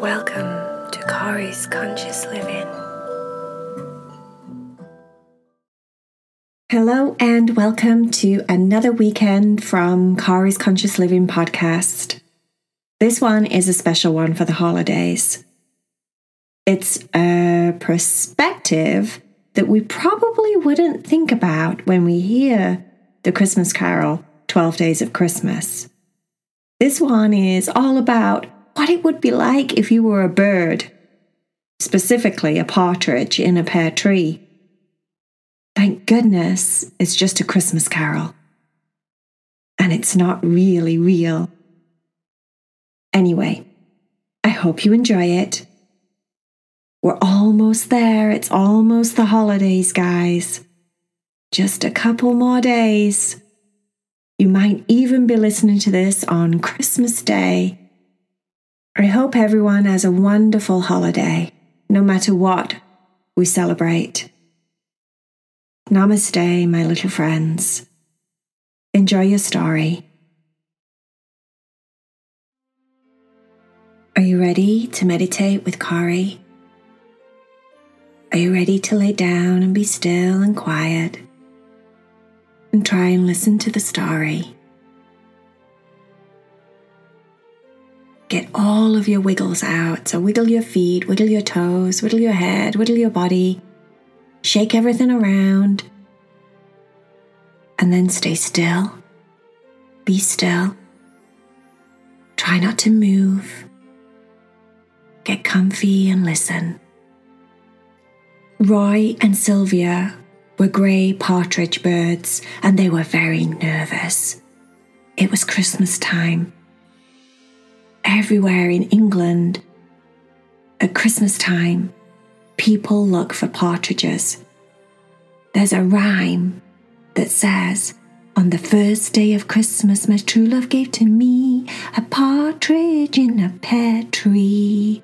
Welcome to Kari's Conscious Living. Hello, and welcome to another weekend from Kari's Conscious Living podcast. This one is a special one for the holidays. It's a perspective that we probably wouldn't think about when we hear the Christmas carol, 12 Days of Christmas. This one is all about what it would be like if you were a bird, specifically a partridge in a pear tree. Thank goodness it's just a Christmas carol. And it's not really real. Anyway, I hope you enjoy it. We're almost there. It's almost the holidays, guys. Just a couple more days. You might even be listening to this on Christmas Day I hope everyone has a wonderful holiday, no matter what we celebrate. Namaste, my little friends. Enjoy your story. Are you ready to meditate with Kari? Are you ready to lay down and be still and quiet and try and listen to the story? Get all of your wiggles out. So, wiggle your feet, wiggle your toes, wiggle your head, wiggle your body, shake everything around, and then stay still. Be still. Try not to move. Get comfy and listen. Roy and Sylvia were grey partridge birds and they were very nervous. It was Christmas time everywhere in England. At Christmas time, people look for partridges. There's a rhyme that says, On the first day of Christmas, my true love gave to me a partridge in a pear tree.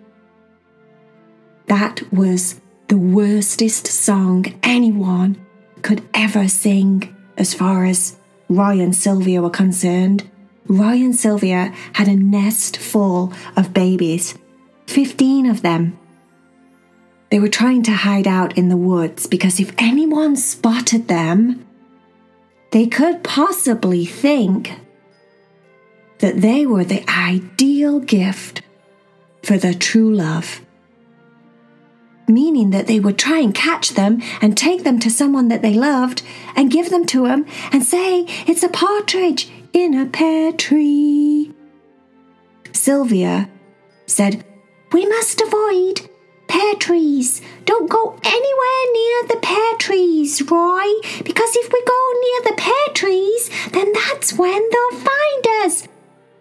That was the worstest song anyone could ever sing as far as Roy and Sylvia were concerned. Roy and Sylvia had a nest full of babies, 15 of them. They were trying to hide out in the woods because if anyone spotted them, they could possibly think that they were the ideal gift for their true love. Meaning that they would try and catch them and take them to someone that they loved and give them to him and say, It's a partridge, in a pear tree. Sylvia said, We must avoid pear trees. Don't go anywhere near the pear trees, Roy, because if we go near the pear trees, then that's when they'll find us.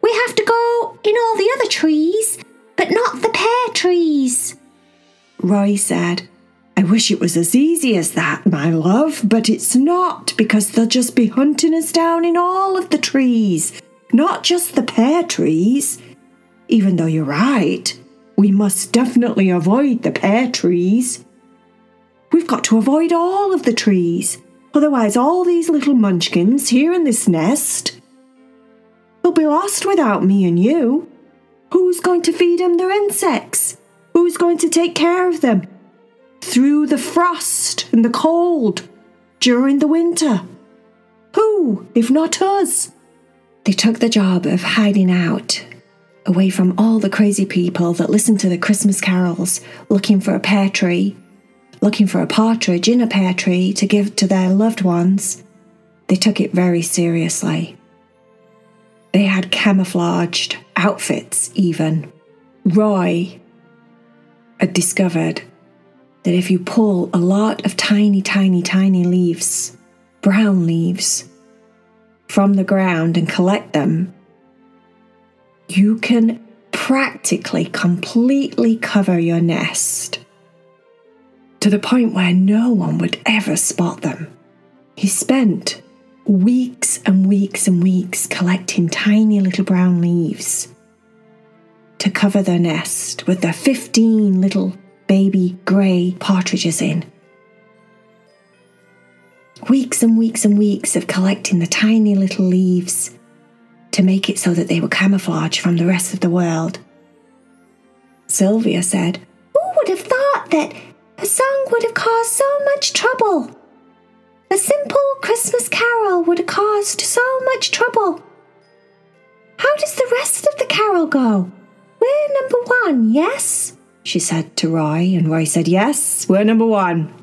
We have to go in all the other trees, but not the pear trees. Roy said, I wish it was as easy as that, my love, but it's not because they'll just be hunting us down in all of the trees, not just the pear trees. Even though you're right, we must definitely avoid the pear trees. We've got to avoid all of the trees, otherwise, all these little munchkins here in this nest will be lost without me and you. Who's going to feed them their insects? Who's going to take care of them? Through the frost and the cold during the winter. Who, if not us? They took the job of hiding out, away from all the crazy people that listen to the Christmas carols, looking for a pear tree, looking for a partridge in a pear tree to give to their loved ones. They took it very seriously. They had camouflaged outfits, even. Roy had discovered that if you pull a lot of tiny, tiny, tiny leaves, brown leaves, from the ground and collect them, you can practically completely cover your nest to the point where no one would ever spot them. He spent weeks and weeks and weeks collecting tiny little brown leaves to cover their nest with their 15 little baby grey partridges in. Weeks and weeks and weeks of collecting the tiny little leaves to make it so that they were camouflaged from the rest of the world. Sylvia said, Who would have thought that a song would have caused so much trouble? A simple Christmas carol would have caused so much trouble. How does the rest of the carol go? We're number one, yes? She said to Roy, and Roy said, Yes, we're number one.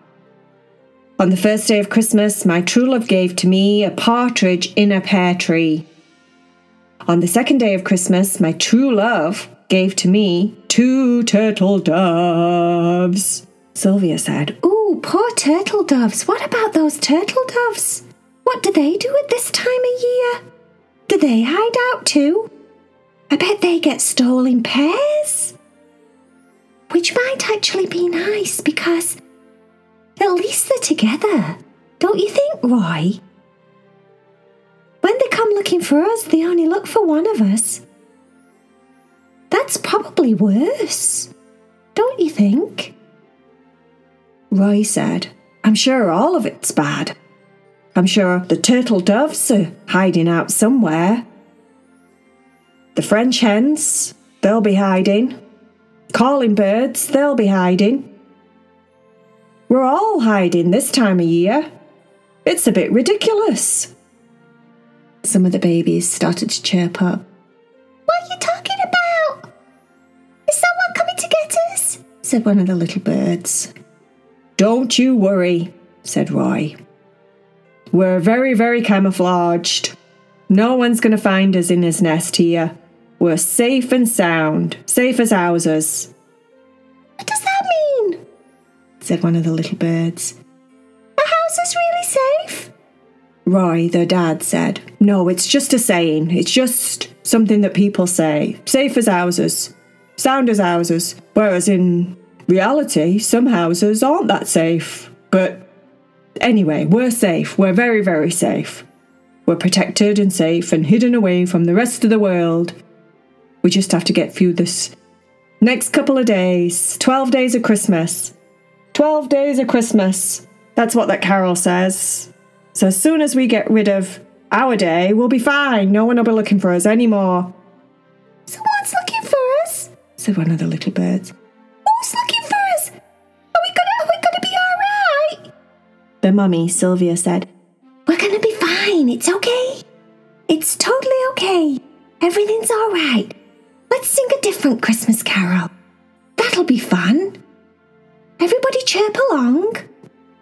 On the first day of Christmas, my true love gave to me a partridge in a pear tree. On the second day of Christmas, my true love gave to me two turtle doves. Sylvia said, Ooh, poor turtle doves. What about those turtle doves? What do they do at this time of year? Do they hide out too? I bet they get stolen pairs. Which might actually be nice because at least they're together. Don't you think, Roy? When they come looking for us, they only look for one of us. That's probably worse. Don't you think? Roy said, I'm sure all of it's bad. I'm sure the turtle doves are hiding out somewhere. The French hens, they'll be hiding. Calling birds, they'll be hiding. We're all hiding this time of year. It's a bit ridiculous. Some of the babies started to chirp up. What are you talking about? Is someone coming to get us? said one of the little birds. Don't you worry, said Roy. We're very, very camouflaged. No one's going to find us in his nest here. We're safe and sound, safe as houses What does that mean? said one of the little birds. The house is really safe? Roy, their dad, said. No, it's just a saying. It's just something that people say. Safe as houses, sound as houses. Whereas in reality, some houses aren't that safe. But anyway, we're safe. We're very, very safe. We're protected and safe and hidden away from the rest of the world. We just have to get through this next couple of days, 12 days of Christmas. 12 days of Christmas. That's what that carol says. So as soon as we get rid of our day, we'll be fine. No one will be looking for us anymore. Someone's looking for us, said one of the little birds. Who's looking for us? Are we gonna, are we gonna be alright? The mummy, Sylvia, said, We're gonna be fine. It's okay. It's totally okay. Everything's alright. Let's sing a different Christmas carol. That'll be fun. Everybody chirp along.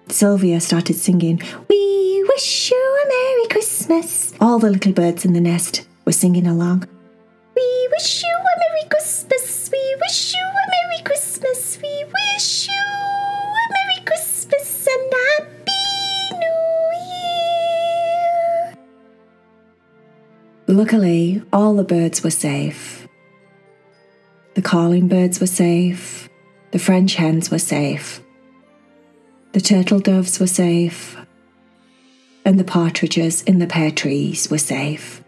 Sylvia started singing, We wish you a Merry Christmas. All the little birds in the nest were singing along. We wish you a Merry Christmas. We wish you a Merry Christmas. We wish you a Merry Christmas and Happy New Year. Luckily, all the birds were safe. The calling birds were safe. The French hens were safe. The turtle doves were safe. And the partridges in the pear trees were safe.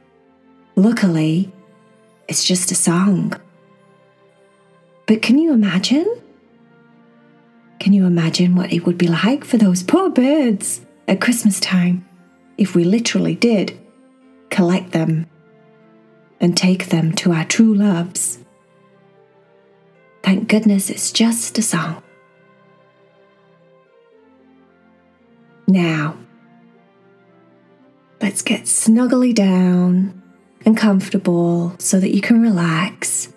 Luckily, it's just a song. But can you imagine? Can you imagine what it would be like for those poor birds at Christmas time if we literally did collect them and take them to our true loves? Thank goodness it's just a song. Now, let's get snuggly down and comfortable so that you can relax.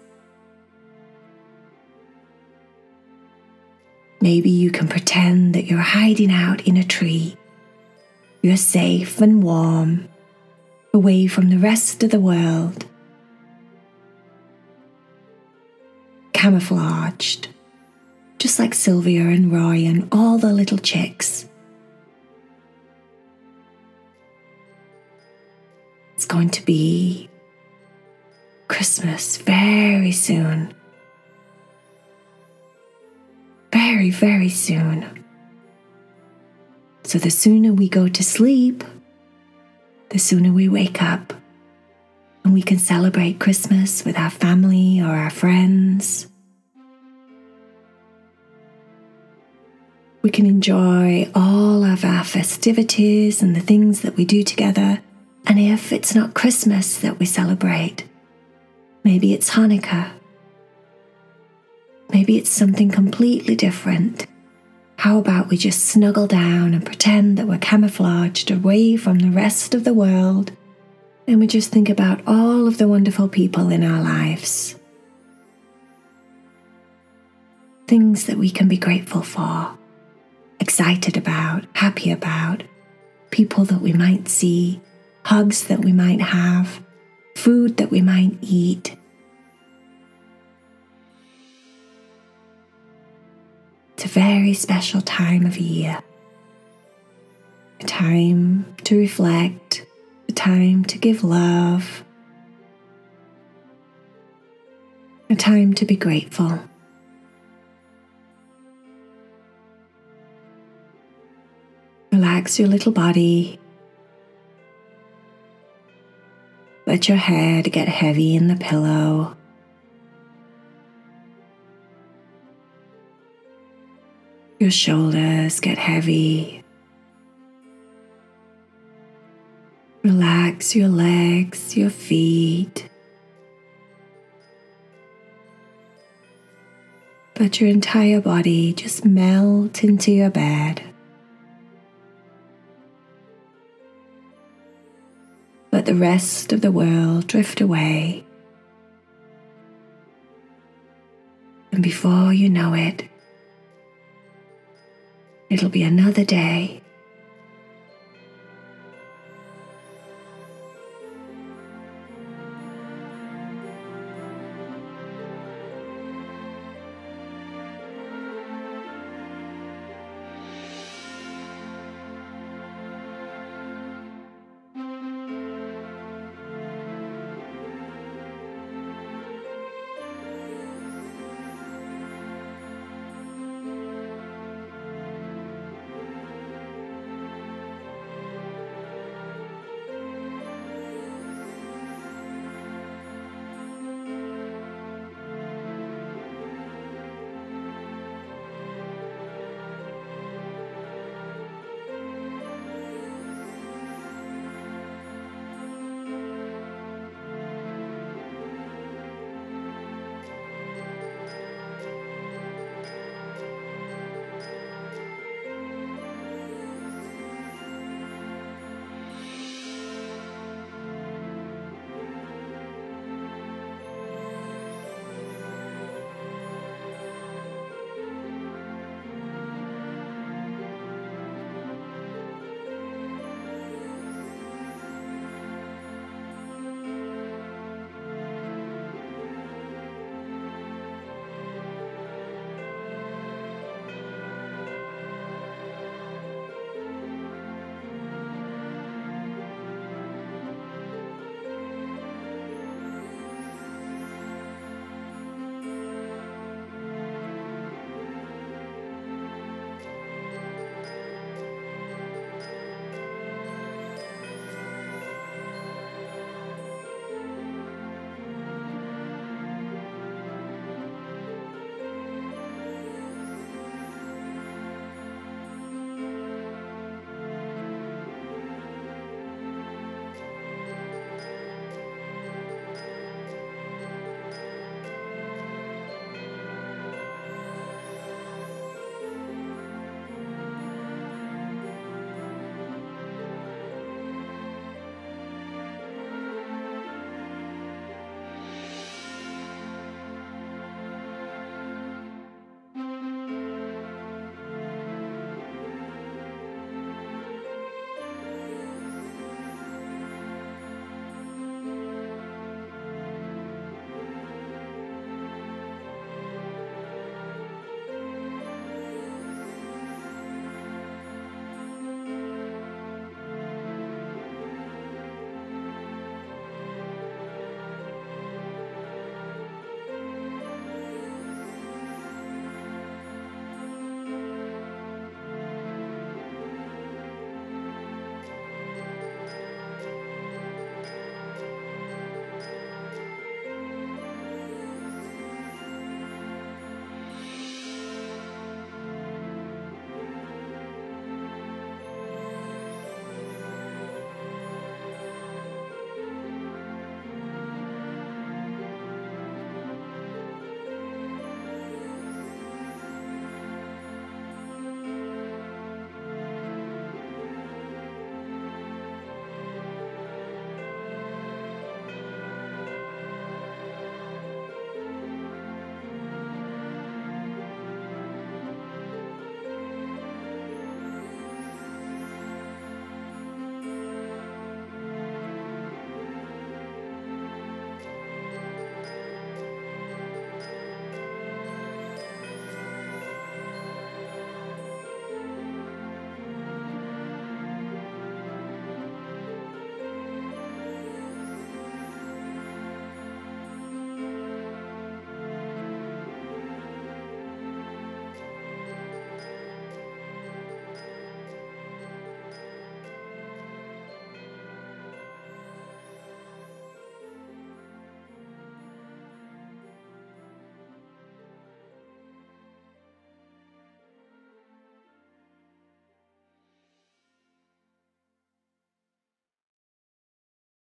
Maybe you can pretend that you're hiding out in a tree. You're safe and warm, away from the rest of the world. Camouflaged, just like Sylvia and Roy and all the little chicks. It's going to be Christmas very soon. Very, very soon. So the sooner we go to sleep, the sooner we wake up and we can celebrate Christmas with our family or our friends. We can enjoy all of our festivities and the things that we do together. And if it's not Christmas that we celebrate, maybe it's Hanukkah. maybe it's something completely different. How about we just snuggle down and pretend that we're camouflaged away from the rest of the world and we just think about all of the wonderful people in our lives? Things that we can be grateful for, excited about, happy about, people that we might see, hugs that we might have, food that we might eat. It's a very special time of year. A time to reflect, a time to give love, a time to be grateful. Relax your little body. Let your head get heavy in the pillow. Your shoulders get heavy. Relax your legs, your feet. Let your entire body just melt into your bed. Let the rest of the world drift away. And before you know it, It'll be another day